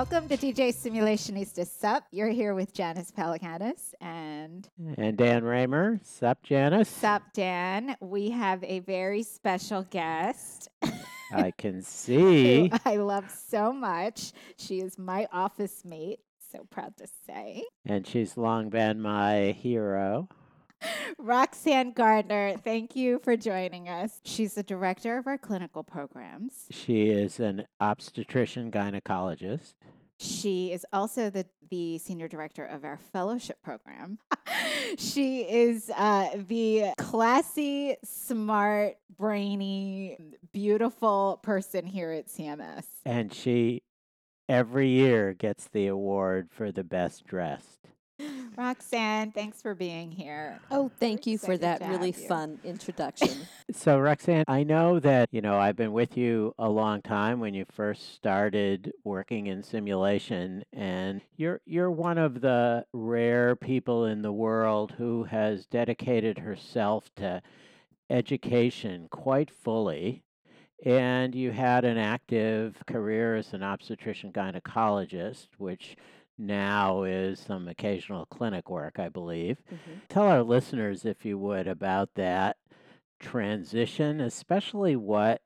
Welcome to DJ Simulationista Sup. You're here with Janice Palaganas and And Dan Raemer. Sup, Janice? Sup, Dan. We have a very special guest. I can see. I love so much. She is my office mate. So proud to say. And she's long been my hero. Roxane Gardner, thank you for joining us. She's the director of our clinical programs. She is an obstetrician gynecologist. She is also the, the senior director of our fellowship program. she is uh, the classy, smart, brainy, beautiful person here at CMS. And she, every year, gets the award for the best dressed. Roxane, thanks for being here. Oh, thank you for that really you. fun introduction. So, Roxane, I know that, you know, I've been with you a long time when you first started working in simulation and you're you're one of the rare people in the world who has dedicated herself to education quite fully. And you had an active career as an obstetrician gynecologist, which now is some occasional clinic work, I believe. Mhm. Tell our listeners, if you would, about that transition, especially what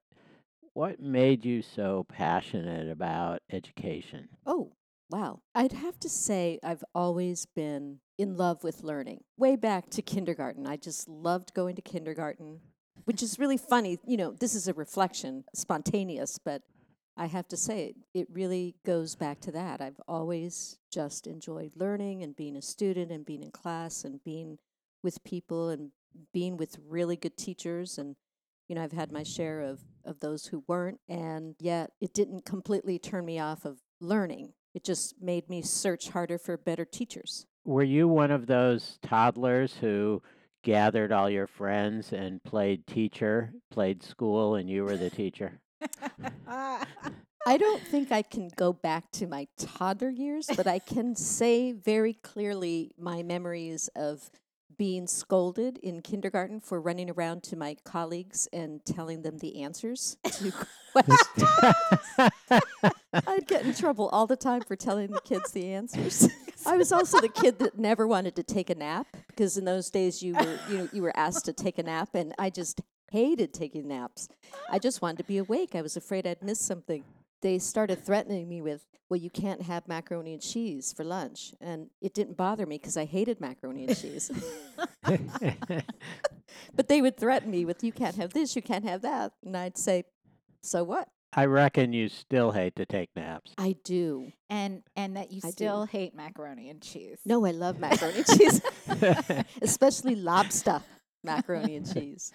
what made you so passionate about education? Oh, wow. I'd have to say I've always been in love with learning. Way back to kindergarten. I just loved going to kindergarten, which is really funny. You know, this is a reflection, spontaneous, but I have to say it, it really goes back to that. I've always just enjoyed learning and being a student and being in class and being with people and being with really good teachers and you know i've had my share of of those who weren't and yet it didn't completely turn me off of learning it just made me search harder for better teachers Were you one of those toddlers who gathered all your friends and played teacher, played school, and you were the teacher? i don't think i can go back to my toddler years but i can say very clearly my memories of being scolded in kindergarten for running around to my colleagues and telling them the answers to questions I'd get in trouble all the time for telling the kids the answers. I was also the kid that never wanted to take a nap because in those days you were you know you were asked to take a nap and I just hated taking naps. I just wanted to be awake. I was afraid I'd miss something. They started threatening me with, "Well, you can't have macaroni and cheese for lunch." And it didn't bother me because I hated macaroni and cheese. but they would threaten me with, "You can't have this, you can't have that." And I'd say, "So what?" I reckon you still hate to take naps. I do. and and that you I do. still hate macaroni and cheese. No, I love macaroni and cheese, especially lobster macaroni and cheese.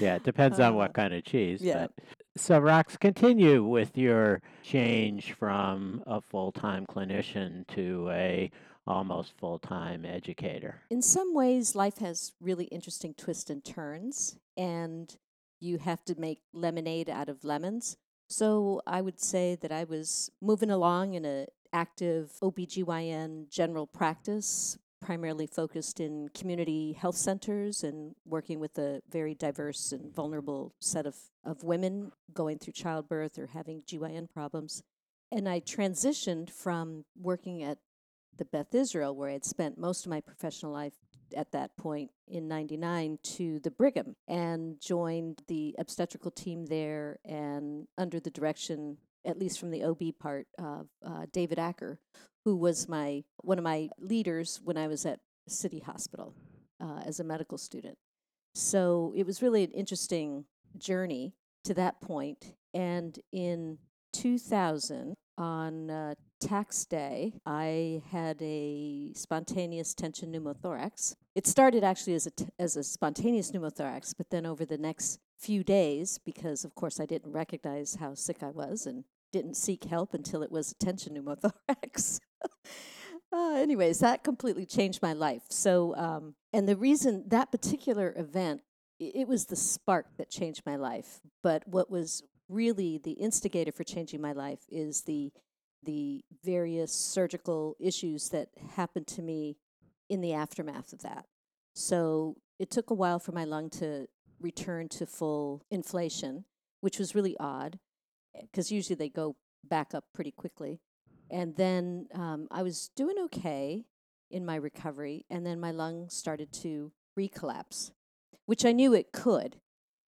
Yeah, it depends on Uh, what kind of cheese. yeah. But. So, Rox, continue with your change from a full time clinician to a almost full time educator. In some ways, life has really interesting twists and turns, and you have to make lemonade out of lemons. So I would say that I was moving along in a active OBGYN general practice, primarily focused in community health centers and working with a very diverse and vulnerable set of, of women going through childbirth or having GYN problems. And I transitioned from working at the Beth Israel, where I had spent most of my professional life at that point in 99 to the Brigham and joined the obstetrical team there and under the direction, at least from the OB part, of uh, David Acker, who was my one of my leaders when I was at City Hospital uh, as a medical student. So it was really an interesting journey to that point. And in 2000, on uh, tax day, I had a spontaneous tension pneumothorax. It started actually as a, t- as a spontaneous pneumothorax, but then over the next few days, because of course I didn't recognize how sick I was and didn't seek help until it was a tension pneumothorax. uh, anyways, that completely changed my life. So, um, and the reason that particular event, it was the spark that changed my life. But what was really the instigator for changing my life is the the various surgical issues that happened to me in the aftermath of that. So it took a while for my lung to return to full inflation, which was really odd because usually they go back up pretty quickly. And then um, I was doing okay in my recovery, and then my lung started to recollapse, which I knew it could.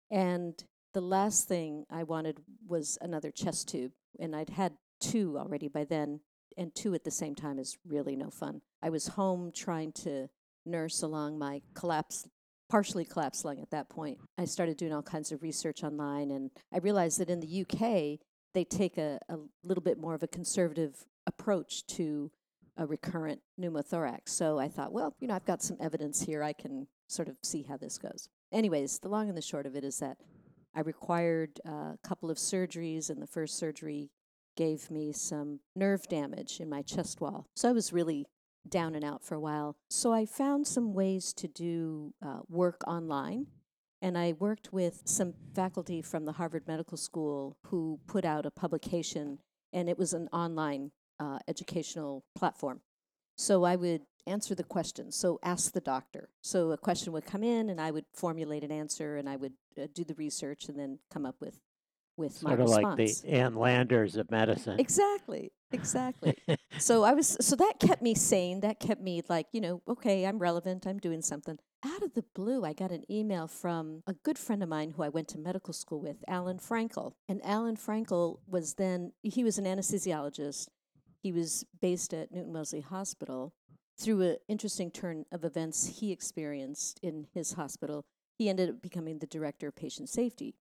And the last thing I wanted was another chest tube, and I'd had two already by then, and two at the same time is really no fun. I was home trying to nurse along my collapsed, partially collapsed lung at that point. I started doing all kinds of research online, and I realized that in the UK, they take a, a little bit more of a conservative approach to a recurrent pneumothorax. So I thought, well, you know, I've got some evidence here. I can sort of see how this goes. Anyways, the long and the short of it is that I required uh, a couple of surgeries, and the first surgery gave me some nerve damage in my chest wall. So I was really down and out for a while. So I found some ways to do uh, work online. And I worked with some faculty from the Harvard Medical School who put out a publication, and it was an online uh, educational platform. So I would answer the questions. So ask the doctor. So a question would come in, and I would formulate an answer, and I would uh, do the research, and then come up with with my Sort of response. like the Ann Landers of medicine. Exactly. Exactly. so I was so that kept me sane. That kept me like, you know, okay, I'm relevant. I'm doing something. Out of the blue, I got an email from a good friend of mine who I went to medical school with, Alan Frankel. And Alan Frankel was then he was an anesthesiologist. He was based at Newton Wellesley Hospital. Through an interesting turn of events he experienced in his hospital, he ended up becoming the director of patient safety.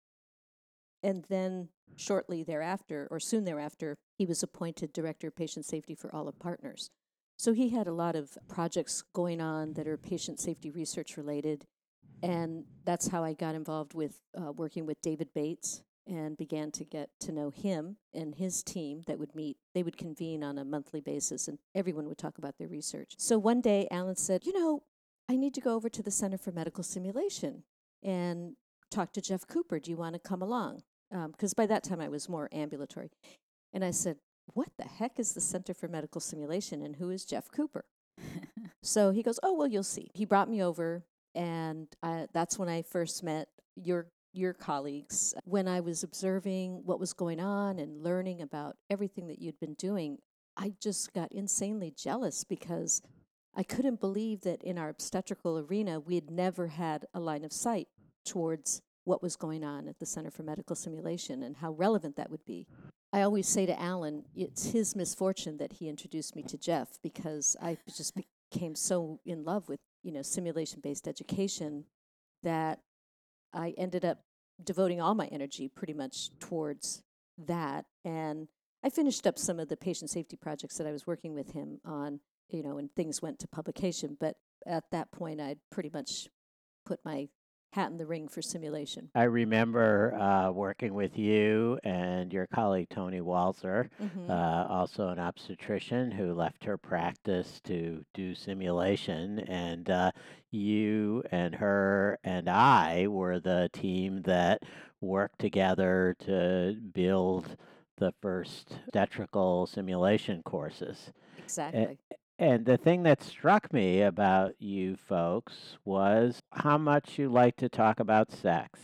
And then shortly thereafter, or soon thereafter, he was appointed director of patient safety for all of Partners. So he had a lot of projects going on that are patient safety research related. And that's how I got involved with uh, working with David Bates and began to get to know him and his team that would meet. They would convene on a monthly basis and everyone would talk about their research. So one day, Alan said, You know, I need to go over to the Center for Medical Simulation and talk to Jeff Cooper. Do you want to come along? Um, because by that time I was more ambulatory. And I said, What the heck is the Center for Medical Simulation and who is Jeff Cooper? so he goes, Oh, well, you'll see. He brought me over, and I, that's when I first met your your colleagues. When I was observing what was going on and learning about everything that you'd been doing, I just got insanely jealous because I couldn't believe that in our obstetrical arena we had never had a line of sight towards what was going on at the Center for Medical Simulation and how relevant that would be. I always say to Alan, it's his misfortune that he introduced me to Jeff because I just became so in love with, you know, simulation-based education that I ended up devoting all my energy pretty much towards that and I finished up some of the patient safety projects that I was working with him on, you know, and things went to publication, but at that point I'd pretty much put my hat in the ring for simulation. I remember uh, working with you and your colleague Toni Walzer, Mhm. uh, also an obstetrician who left her practice to do simulation. And uh, you and her and I were the team that worked together to build the first obstetrical simulation courses. exactly. And the thing that struck me about you folks was how much you like to talk about sex.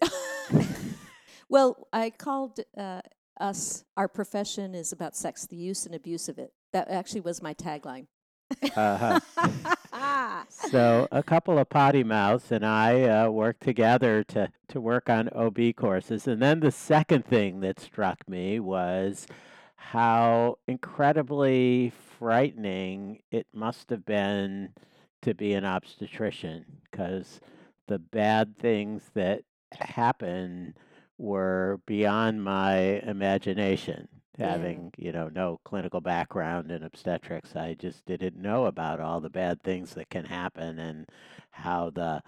well, I called uh, us, our profession is about sex, the use and abuse of it. That actually was my tagline. Uh-huh. So a couple of potty mouths and I uh, worked together to, to work on OB courses. And then the second thing that struck me was how incredibly frightening it must have been to be an obstetrician because the bad things that happen were beyond my imagination. Yeah. having you know no clinical background in obstetrics i just didn't know about all the bad things that can happen and how the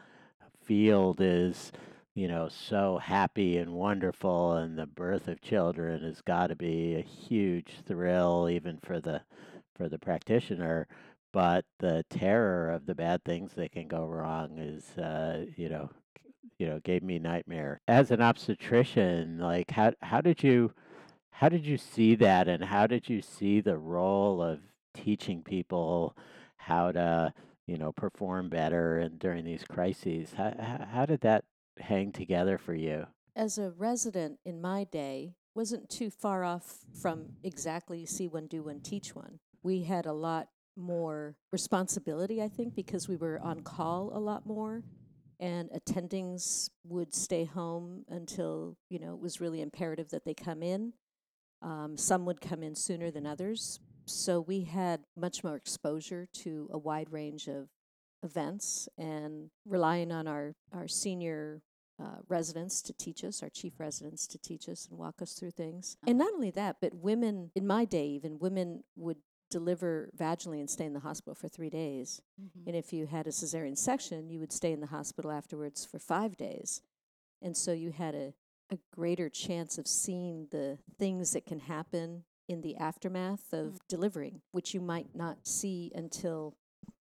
field is you know so happy and wonderful and the birth of children has got to be a huge thrill even for the for the practitioner but the terror of the bad things that can go wrong is uh, you know you know gave me nightmare. As an obstetrician like how how did you how did you see that and how did you see the role of teaching people how to you know perform better and during these crises? How, how, how did that hang together for you? As a resident in my day, wasn't too far off from exactly see one, do one, teach one. We had a lot more responsibility, I think, because we were on call a lot more, and attendings would stay home until you know it was really imperative that they come in. Um, some would come in sooner than others, so we had much more exposure to a wide range of events and relying on our, our senior uh, residents to teach us, our chief residents to teach us and walk us through things. And not only that, but women, in my day, even women would deliver vaginally and stay in the hospital for three days. And if you had a cesarean section, you would stay in the hospital afterwards for five days. And so you had a, a greater chance of seeing the things that can happen in the aftermath of delivering, which you might not see until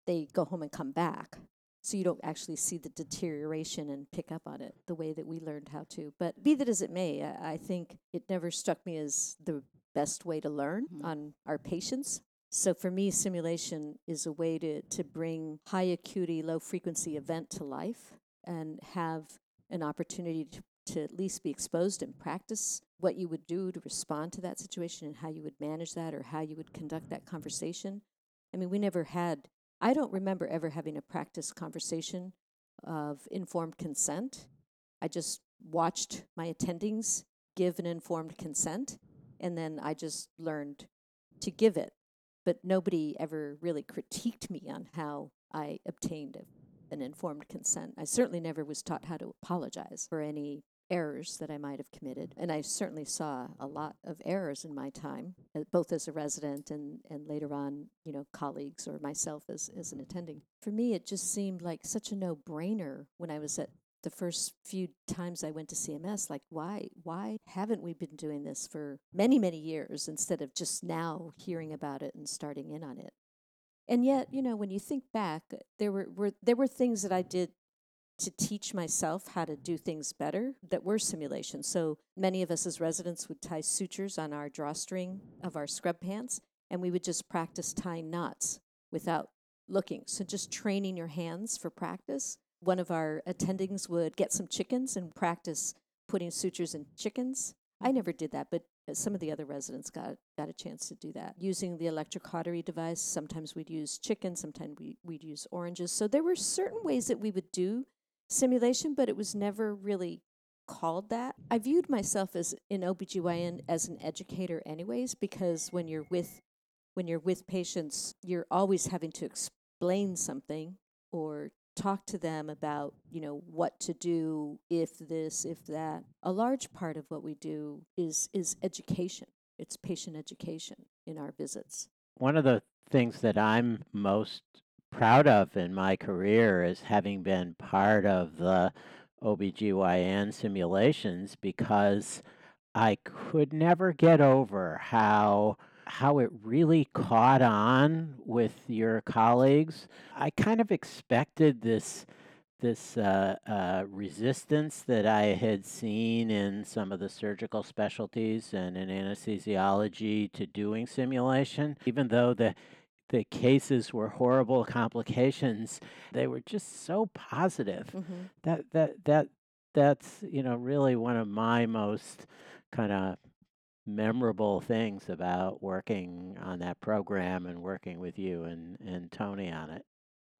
they go home and come back. So you don't actually see the deterioration and pick up on it the way that we learned how to. But be that as it may, I, I think it never struck me as the best way to learn Mhm. on our patients. So for me, simulation is a way to, to bring high acuity, low frequency event to life and have an opportunity to, to at least be exposed and practice what you would do to respond to that situation and how you would manage that or how you would conduct that conversation. I mean, we never had, I don't remember ever having a practice conversation of informed consent. I just watched my attendings give an informed consent, and then I just learned to give it. But nobody ever really critiqued me on how I obtained a, an informed consent. I certainly never was taught how to apologize for any errors that I might have committed. And I certainly saw a lot of errors in my time, uh, both as a resident and, and later on, you know, colleagues or myself as, as an attending. For me, it just seemed like such a no brainer when I was at the first few times I went to CMS, like why why haven't we been doing this for many many years instead of just now hearing about it and starting in on it? And yet, you know, when you think back, there were, were there were things that I did to teach myself how to do things better that were simulations. So many of us as residents would tie sutures on our drawstring of our scrub pants, and we would just practice tying knots without looking. So just training your hands for practice. One of our attendings would get some chickens and practice putting sutures in chickens. I never did that, but uh, some of the other residents got got a chance to do that using the electric cautery device. Sometimes we'd use chicken, sometimes we, we'd use oranges. So there were certain ways that we would do simulation, but it was never really called that. I viewed myself as in OBGYN as an educator anyways because when you're with when you're with patients, you're always having to explain something or talk to them about, you know, what to do if this, if that. A large part of what we do is is education. It's patient education in our visits. one of the things that I'm most proud of in my career is having been part of the OBGYN simulations because I could never get over how how it really caught on with your colleagues. I kind of expected this this uh, uh, resistance that I had seen in some of the surgical specialties and in anesthesiology to doing simulation, even though the the cases were horrible complications, they were just so positive. Mm-hmm. That that that that's you know really one of my most kind of memorable things about working on that program and working with you and, and Toni on it.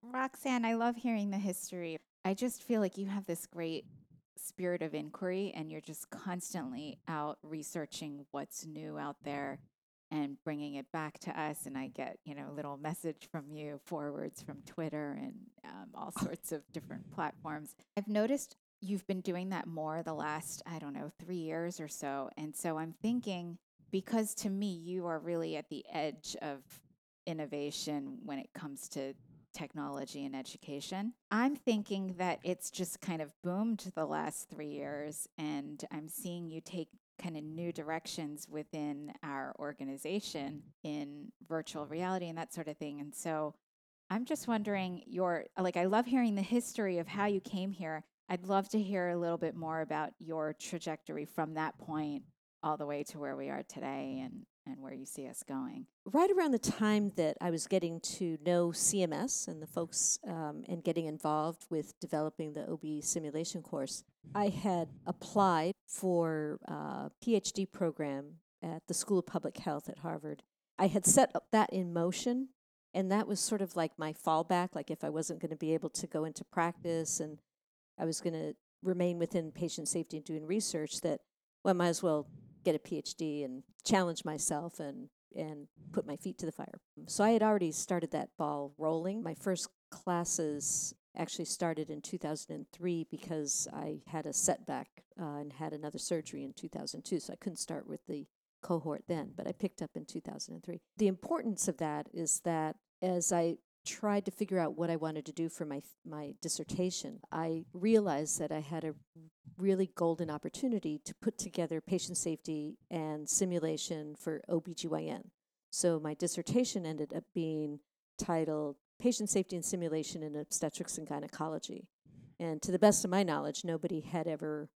Roxane, I love hearing the history. I just feel like you have this great spirit of inquiry and you're just constantly out researching what's new out there and bringing it back to us. And I get, you know, little message from you, forwards from Twitter and um, all sorts of different platforms. I've noticed you've been doing that more the last, I don't know, three years or so. And so I'm thinking, because to me, you are really at the edge of innovation when it comes to technology and education. I'm thinking that it's just kind of boomed the last three years, and I'm seeing you take kind of new directions within our organization in virtual reality and that sort of thing. And so I'm just wondering your like I love hearing the history of how you came here. I'd love to hear a little bit more about your trajectory from that point all the way to where we are today and and where you see us going. Right around the time that I was getting to know CMS and the folks um, and getting involved with developing the OB simulation course, I had applied for a PhD program at the School of Public Health at Harvard. I had set that in motion, and that was sort of like my fallback. Like if I wasn't going to be able to go into practice and I was going to remain within patient safety and doing research, that well, I might as well get a PhD and challenge myself and and put my feet to the fire. So I had already started that ball rolling. My first classes actually started in 2003 because I had a setback uh, and had another surgery in 2002, so I couldn't start with the cohort then, but I picked up in 2003. The importance of that is that as I tried to figure out what I wanted to do for my my dissertation, I realized that I had a really golden opportunity to put together patient safety and simulation for OBGYN. So my dissertation ended up being titled Patient Safety and Simulation in Obstetrics and Gynecology. And to the best of my knowledge, nobody had ever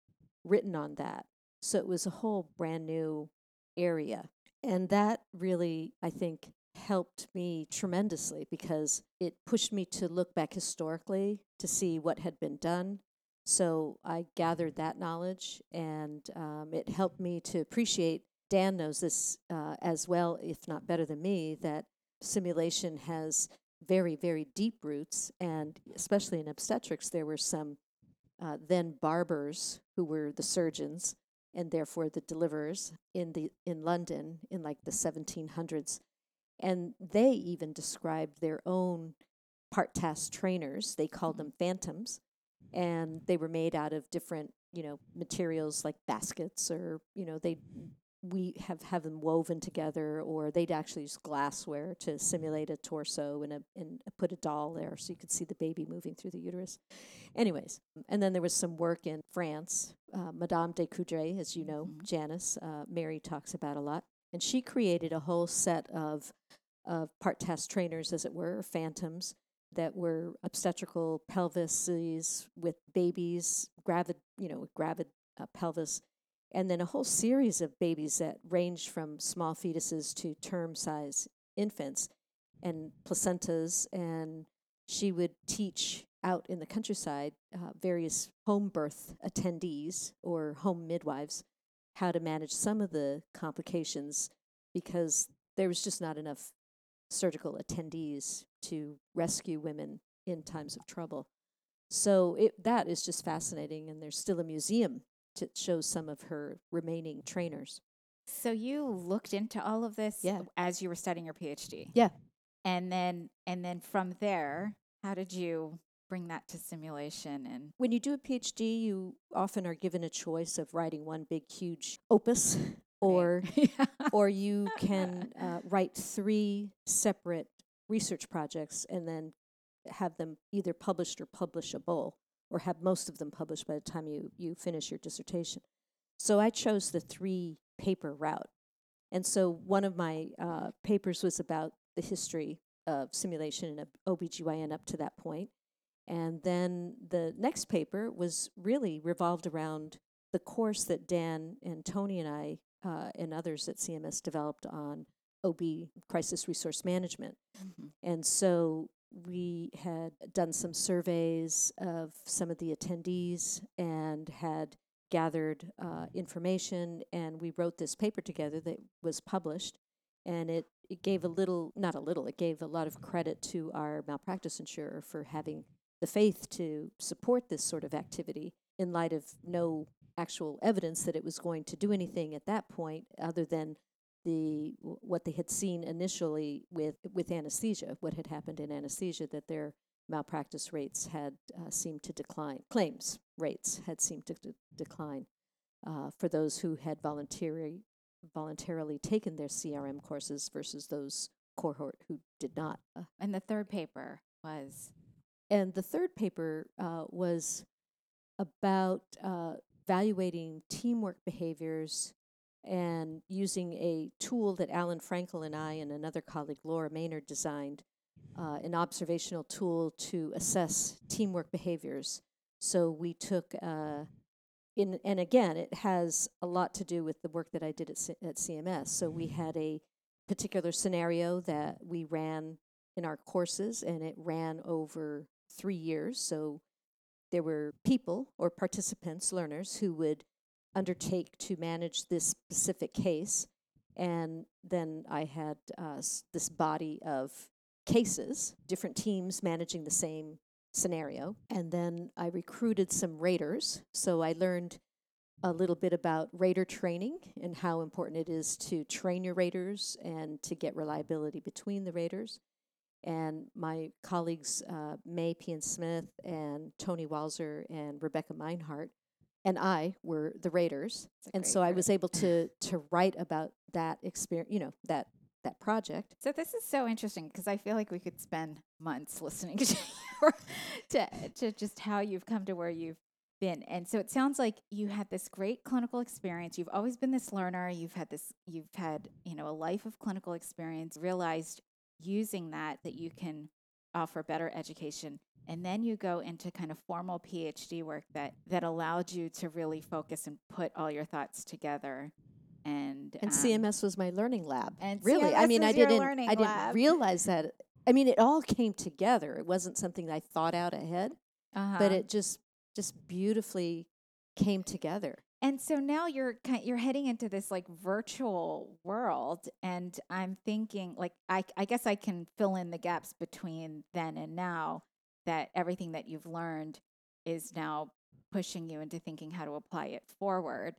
written on that. So it was a whole brand new area. And that really, I think, helped me tremendously because it pushed me to look back historically to see what had been done. So I gathered that knowledge and um, it helped me to appreciate. Dan knows this uh, as well, if not better than me, that simulation has very, very deep roots. And especially in obstetrics, there were some uh, then barbers who were the surgeons and therefore the deliverers in the in London in like the 1700s and they even described their own part task trainers. They called them phantoms, and they were made out of different, you know, materials like baskets, or you know, they we have have them woven together, or they'd actually use glassware to simulate a torso and a and put a doll there, so you could see the baby moving through the uterus. Anyways, and then there was some work in France. Uh, Madame du Coudray, as you know, mm-hmm. Janice, uh, Mary talks about a lot. And she created a whole set of, of part task trainers, as it were, phantoms, that were obstetrical pelvises with babies, gravid, you know, gravid uh, pelvis, and then a whole series of babies that ranged from small fetuses to term size infants and placentas. And she would teach out in the countryside uh, various home birth attendees or home midwives how to manage some of the complications because there was just not enough surgical attendees to rescue women in times of trouble. So it, that is just fascinating, and there's still a museum to show some of her remaining trainers. So you looked into all of this yeah. as you were studying your PhD. Yeah. And then and then from there, how did you bring that to simulation and when you do a phd you often are given a choice of writing one big huge opus or or you can uh, write three separate research projects and then have them either published or publishable or have most of them published by the time you, you finish your dissertation. So i chose the three paper route. And so one of my uh, papers was about the history of simulation in OBGYN up to that point. And then the next paper was really revolved around the course that Dan and Toni and I uh, and others at CMS developed on OB crisis resource management. Mm-hmm. And so we had done some surveys of some of the attendees and had gathered uh, information, and we wrote this paper together that was published. And it, it gave a little, not a little, it gave a lot of credit to our malpractice insurer for having the faith to support this sort of activity in light of no actual evidence that it was going to do anything at that point other than the what they had seen initially with with anesthesia what had happened in anesthesia that their malpractice rates had uh, seemed to decline claims rates had seemed to de- decline uh, for those who had voluntary voluntarily taken their CRM courses versus those cohort who did not. Uh, And the third paper was and the third paper uh, was about uh, evaluating teamwork behaviors and using a tool that Alan Frankel and I and another colleague, Laura Maynard, designed, uh, an observational tool to assess teamwork behaviors. So we took, uh, in, and again, it has a lot to do with the work that I did at, C- at CMS. So we had a particular scenario that we ran in our courses, and it ran over three years. So there were people or participants, learners, who would undertake to manage this specific case. And then I had uh, s- this body of cases, different teams managing the same scenario. And then I recruited some raters. So I learned a little bit about rater training and how important it is to train your raters and to get reliability between the raters. And my colleagues, uh, May P. and Smith and Toni Walzer and Rebecca Minehart, and I were the Raiders, And so I was able to to write about that experience, you know, that that project. So this is so interesting because I feel like we could spend months listening to to to just how you've come to where you've been. And so it sounds like you had this great clinical experience. You've always been this learner. You've had this you've had, you know, a life of clinical experience, realized using that that you can offer better education. And then you go into kind of formal PhD work that that allowed you to really focus and put all your thoughts together. And And um, CMS was my learning lab. and really, I mean, I didn't I didn't lab. realize that. I mean, it all came together. It wasn't something I thought out ahead, uh-huh. but it just just beautifully came together. And so now you're you're heading into this like virtual world and I'm thinking like I I guess I can fill in the gaps between then and now that everything that you've learned is now pushing you into thinking how to apply it forward.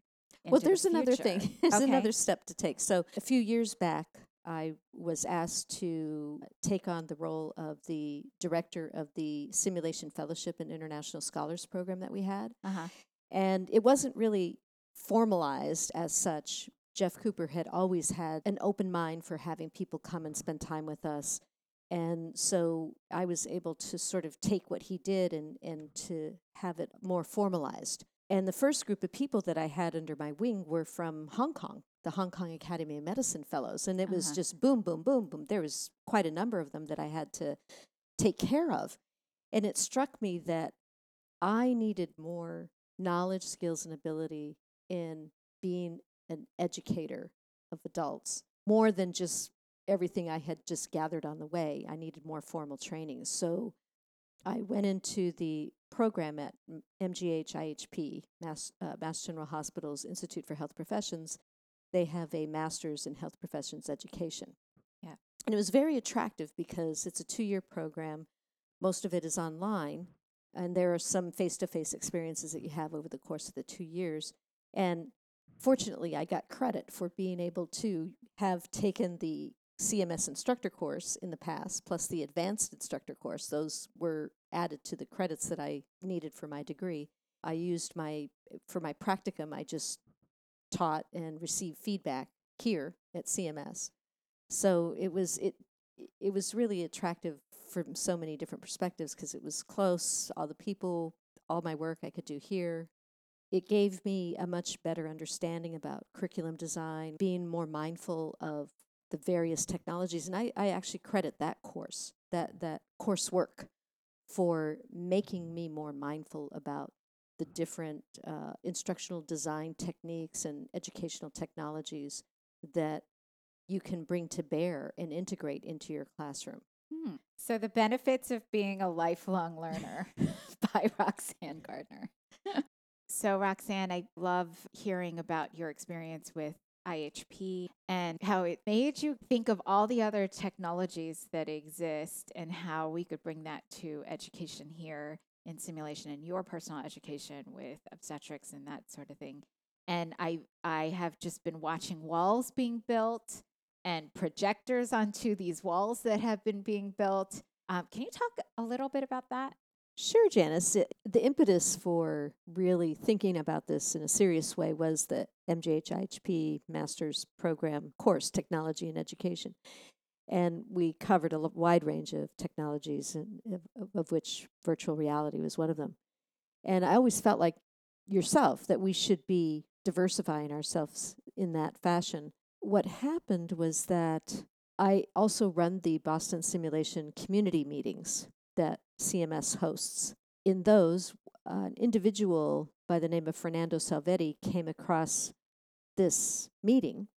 Well, into the there's another thing. there's Okay. another step to take. So a few years back, I was asked to take on the role of the director of the Simulation Fellowship and International Scholars Program that we had. Uh-huh. And it wasn't really formalized as such. Jeff Cooper had always had an open mind for having people come and spend time with us. And so I was able to sort of take what he did and, and to have it more formalized. And the first group of people that I had under my wing were from Hong Kong, the Hong Kong Academy of Medicine Fellows. And it was Uh-huh. just boom, boom, boom, boom. There was quite a number of them that I had to take care of. And it struck me that I needed more knowledge, skills, and ability in being an educator of adults more than just everything I had just gathered on the way. I needed more formal training. So I went into the program at MGH IHP, Mass, uh, Mass General Hospital's Institute for Health Professions. They have a master's in health professions education. Yeah. And it was very attractive because it's a two year program. Most of it is online, and there are some face to face experiences that you have over the course of the two years. And fortunately, I got credit for being able to have taken the CMS instructor course in the past, plus the advanced instructor course. Those were added to the credits that I needed for my degree. I used my, for my practicum, I just taught and received feedback here at CMS. So it was, it, it was really attractive from so many different perspectives because it was close, all the people, all my work I could do here. It gave me a much better understanding about curriculum design, being more mindful of the various technologies. And I, I actually credit that course, that, that coursework, for making me more mindful about the different uh, instructional design techniques and educational technologies that you can bring to bear and integrate into your classroom. Hmm. So the benefits of being a lifelong learner by Roxane Gardner. so Roxane, I love hearing about your experience with IHP and how it made you think of all the other technologies that exist and how we could bring that to education here in simulation and your personal education with obstetrics and that sort of thing. And I I have just been watching walls being built and projectors onto these walls that have been being built. Um, can you talk a little bit about that? Sure, Janice. The impetus for really thinking about this in a serious way was the MGH IHP Master's Program course, Technology and Education. And we covered a wide range of technologies, and of, of which virtual reality was one of them. And I always felt like yourself that we should be diversifying ourselves in that fashion. What happened was that I also run the Boston Simulation community meetings that CMS hosts. In those, an individual by the name of Fernando Salvetti came across this meeting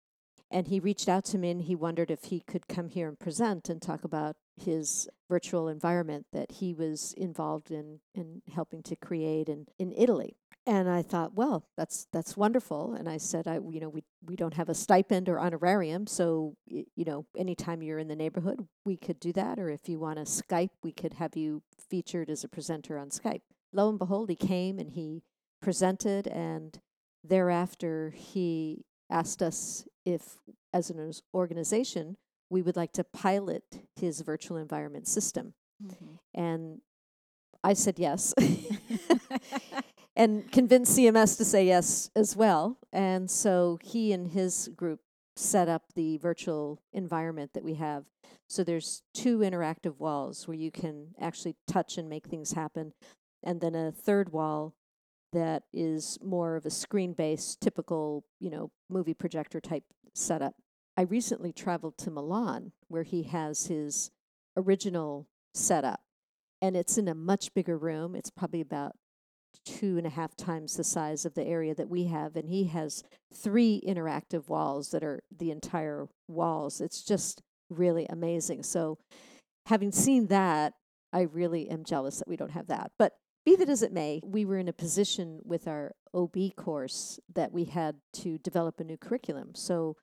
and he reached out to me and he wondered if he could come here and present and talk about his virtual environment that he was involved in in helping to create in, in Italy. And I thought, well, that's that's wonderful. And I said, I you know we we don't have a stipend or honorarium, so y- you know anytime you're in the neighborhood, we could do that. Or if you want to Skype, we could have you featured as a presenter on Skype. Lo and behold, he came and he presented, and thereafter he asked us if, as an organization, we would like to pilot his virtual environment system. Mm-hmm. And I said yes. and convinced CMS to say yes as well. And so he and his group set up the virtual environment that we have. So there's two interactive walls where you can actually touch and make things happen, and then a third wall that is more of a screen-based, typical, you know, movie projector type setup. I recently traveled to Milan where he has his original setup, and it's in a much bigger room. It's probably about two and a half times the size of the area that we have, and he has three interactive walls that are the entire walls. It's just really amazing. So, having seen that, I really am jealous that we don't have that. But be that as it may, we were in a position with our OB course that we had to develop a new curriculum. So,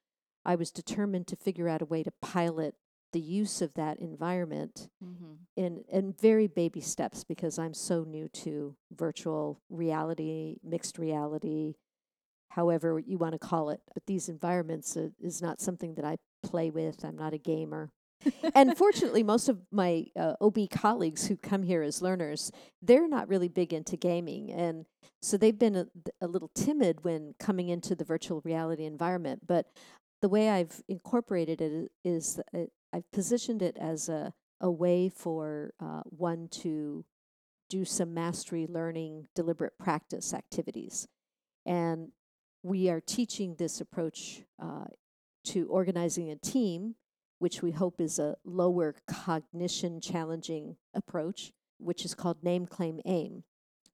I was determined to figure out a way to pilot the use of that environment Mhm. in in very baby steps because I'm so new to virtual reality, mixed reality, however you want to call it. But these environments uh, is not something that I play with. I'm not a gamer. and fortunately, most of my uh, OB colleagues who come here as learners, they're not really big into gaming, and so they've been a, a little timid when coming into the virtual reality environment. But the way I've incorporated it is, is I've positioned it as a a way for uh, one to do some mastery learning, deliberate practice activities. And we are teaching this approach uh, to organizing a team, which we hope is a lower cognition challenging approach, which is called name, claim, aim.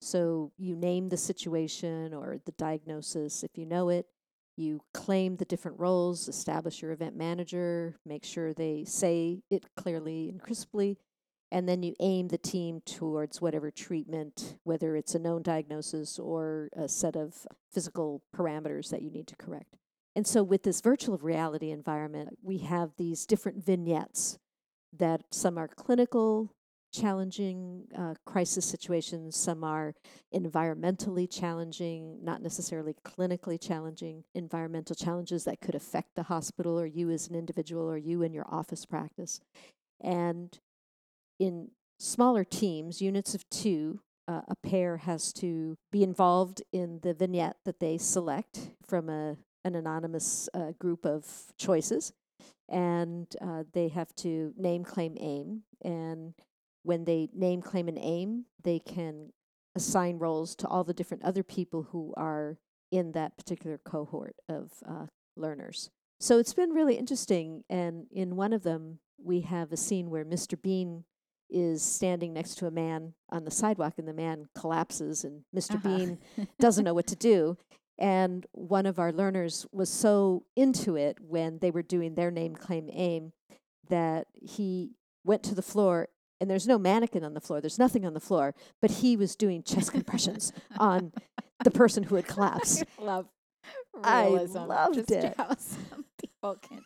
So you name the situation or the diagnosis if you know it. You claim the different roles, establish your event manager, make sure they say it clearly and crisply, and then you aim the team towards whatever treatment, whether it's a known diagnosis or a set of physical parameters that you need to correct. And so, with this virtual reality environment, we have these different vignettes that some are clinical, challenging uh, crisis situations, some are environmentally challenging, not necessarily clinically challenging, environmental challenges that could affect the hospital or you as an individual or you in your office practice. And in smaller teams, units of two, uh, a pair has to be involved in the vignette that they select from a, an anonymous uh, group of choices. And uh, they have to name, claim, aim. And when they name, claim, and aim, they can assign roles to all the different other people who are in that particular cohort of uh, learners. So it's been really interesting. And in one of them, we have a scene where Mr. Bean is standing next to a man on the sidewalk, and the man collapses, and mister Uh-huh. Bean doesn't know what to do. And one of our learners was so into it when they were doing their name, claim, aim that he went to the floor and there's no mannequin on the floor. There's nothing on the floor, but he was doing chest compressions on the person who had collapsed. I love I realism. loved just it. How some people can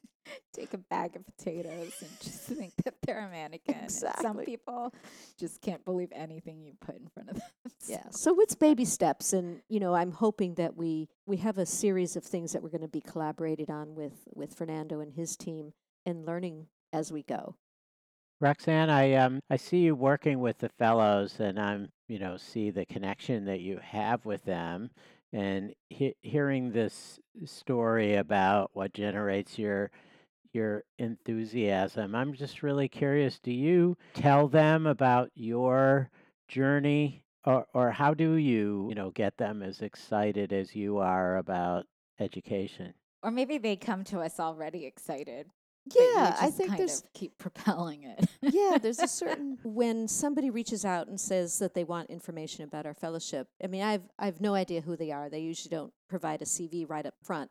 take a bag of potatoes and just think that they're a mannequin. and some people just can't believe anything you put in front of them. Yeah. So it's baby steps and you know, I'm hoping that we we have a series of things that we're going to be collaborated on with with Fernando and his team and learning as we go. Roxane, I um I see you working with the fellows, and I'm you know see the connection that you have with them, and he- hearing this story about what generates your your enthusiasm. I'm just really curious. Do you tell them about your journey, or or how do you you know get them as excited as you are about education? Or maybe they come to us already excited. Yeah, I think there's keep propelling it. yeah, there's a certain when somebody reaches out and says that they want information about our fellowship. I mean, I've I've no idea who they are. They usually don't provide a CV right up front.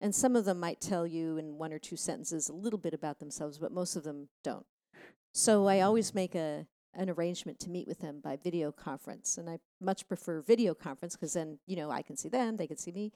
And some of them might tell you in one or two sentences a little bit about themselves, but most of them don't. So I always make a an arrangement to meet with them by video conference, and I much prefer video conference because then you know I can see them, they can see me.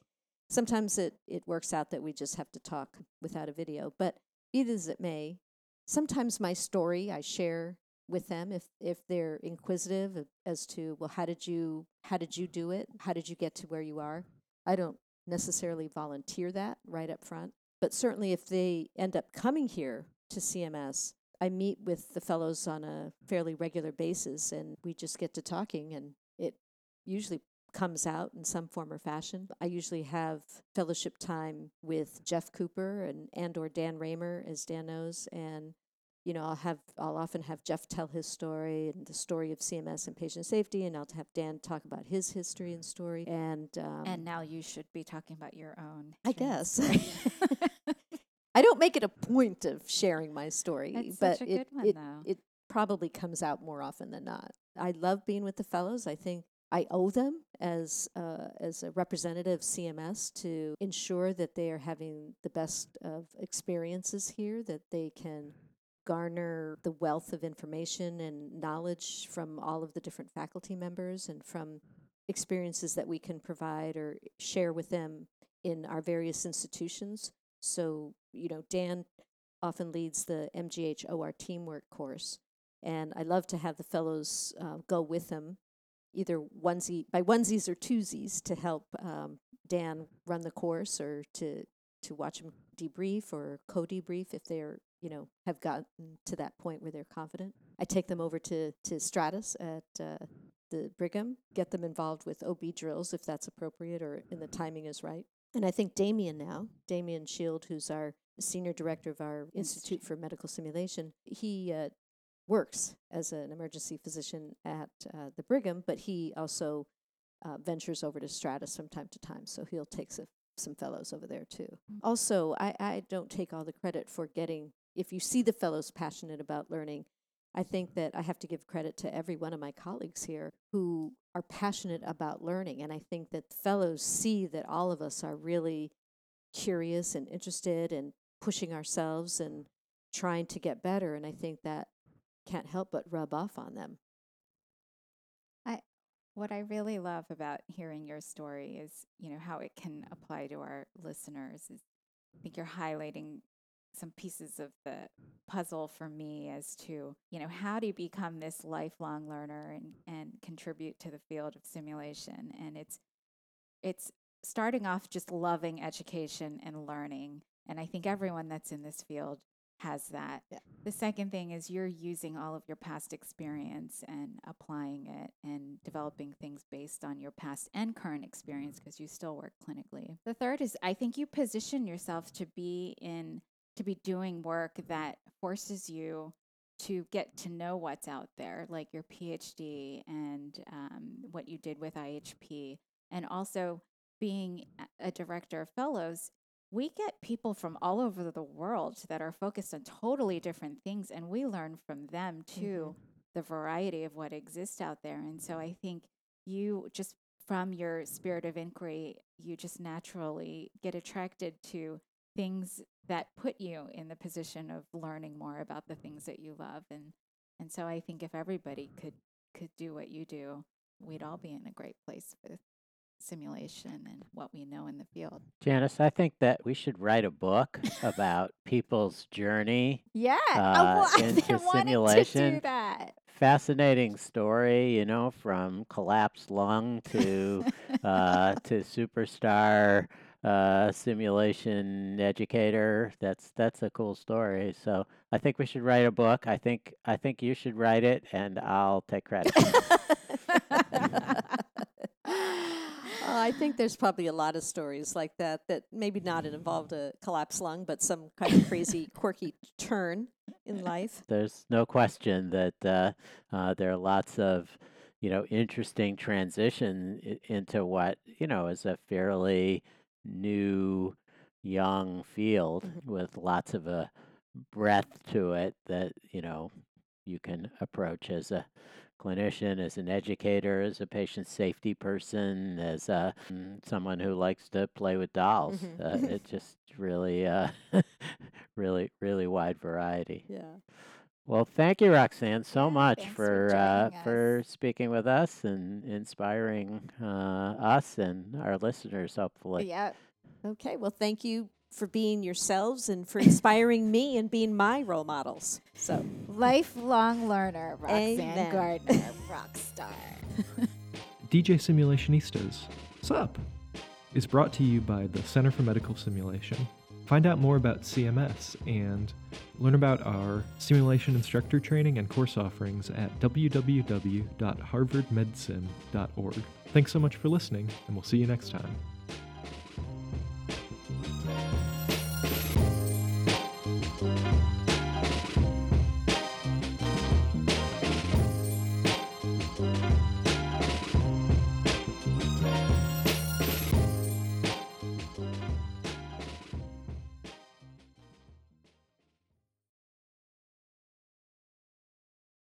Sometimes it it works out that we just have to talk without a video, but be it as it may, sometimes my story I share with them if if they're inquisitive as to well how did you how did you do it? How did you get to where you are? I don't necessarily volunteer that right up front but certainly if they end up coming here to cms i meet with the fellows on a fairly regular basis and we just get to talking and it usually comes out in some form or fashion i usually have fellowship time with jeff cooper and and or dan Raemer as dan knows and you know, I'll have I'll often have Jeff tell his story and the story of CMS and patient safety, and I'll have Dan talk about his history and story. And um, and now you should be talking about your own. I guess. I don't make it a point of sharing my story, That's but such a it, good one, it it probably comes out more often than not. I love being with the fellows. I think I owe them as uh, as a representative of CMS to ensure that they are having the best of experiences here, that they can garner the wealth of information and knowledge from all of the different faculty members and from experiences that we can provide or share with them in our various institutions. So, you know, Dan often leads the MGH OR teamwork course, and I love to have the fellows uh, go with them, either onesie by onesies or twosies, to help um, Dan run the course or to to watch him debrief or co-debrief if they're you know have gotten to that point where they're confident. I take them over to to Stratus at uh, the Brigham, get them involved with OB drills if that's appropriate or and the timing is right. And I think Damien now, Damien Shield, who's our senior director of our Institute for Medical Simulation, he uh, works as an emergency physician at uh, the Brigham, but he also uh, ventures over to Stratus from time to time. So he'll take some, some fellows over there too. Also, I, I don't take all the credit for getting, if you see the fellows passionate about learning, I think that I have to give credit to every one of my colleagues here who are passionate about learning. And I think that fellows see that all of us are really curious and interested and pushing ourselves and trying to get better. And I think that can't help but rub off on them. I what I really love about hearing your story is, you know, how it can apply to our listeners. Is I think you're highlighting some pieces of the puzzle for me as to, you know, how do you become this lifelong learner and, and contribute to the field of simulation? And it's it's starting off just loving education and learning. And I think everyone that's in this field has that. Yeah. The second thing is you're using all of your past experience and applying it and developing things based on your past and current experience because you still work clinically. The third is I think you position yourself to be in to be doing work that forces you to get to know what's out there, like your PhD and um, what you did with IHP, and also being a a director of fellows we get people from all over the world that are focused on totally different things and we learn from them too mm-hmm. the variety of what exists out there. And so i think you just from your spirit of inquiry you just naturally get attracted to things that put you in the position of learning more about the things that you love. And and so i think if everybody could could do what you do we'd all be in a great place with simulation and what we know in the field Janice, I think that we should write a book about people's journey. Yeah. uh, oh, well, into wanting to simulation. do that. Fascinating story, you know, from collapsed lung to uh, to superstar uh, simulation educator. That's that's a cool story. So I think we should write a book. I think I think you should write it, and I'll take credit. Uh, I think there's probably a lot of stories like that that maybe not involved a collapsed lung, but some kind of crazy, quirky turn in life. There's no question that uh, uh, there are lots of you know interesting transition i- into what you know is a fairly new young field Mhm. with lots of a breadth to it that you know you can approach as a clinician as an educator as a patient safety person as a, mm, someone who likes to play with dolls Mhm. uh, it just really uh, really really wide variety Yeah. well, thank you, Roxane, so much thanks for for uh, for speaking with us and inspiring uh, us and our listeners. Hopefully, yeah. Okay. Well, thank you for being yourselves and for inspiring me and being my role models. So, Lifelong learner, Roxane Amen. Gardner, rock star. DJ Simulationistas, Sup? is brought to you by the Center for Medical Simulation. Find out more about CMS and learn about our simulation instructor training and course offerings at www.harvardmedsim.org. Thanks so much for listening, and we'll see you next time.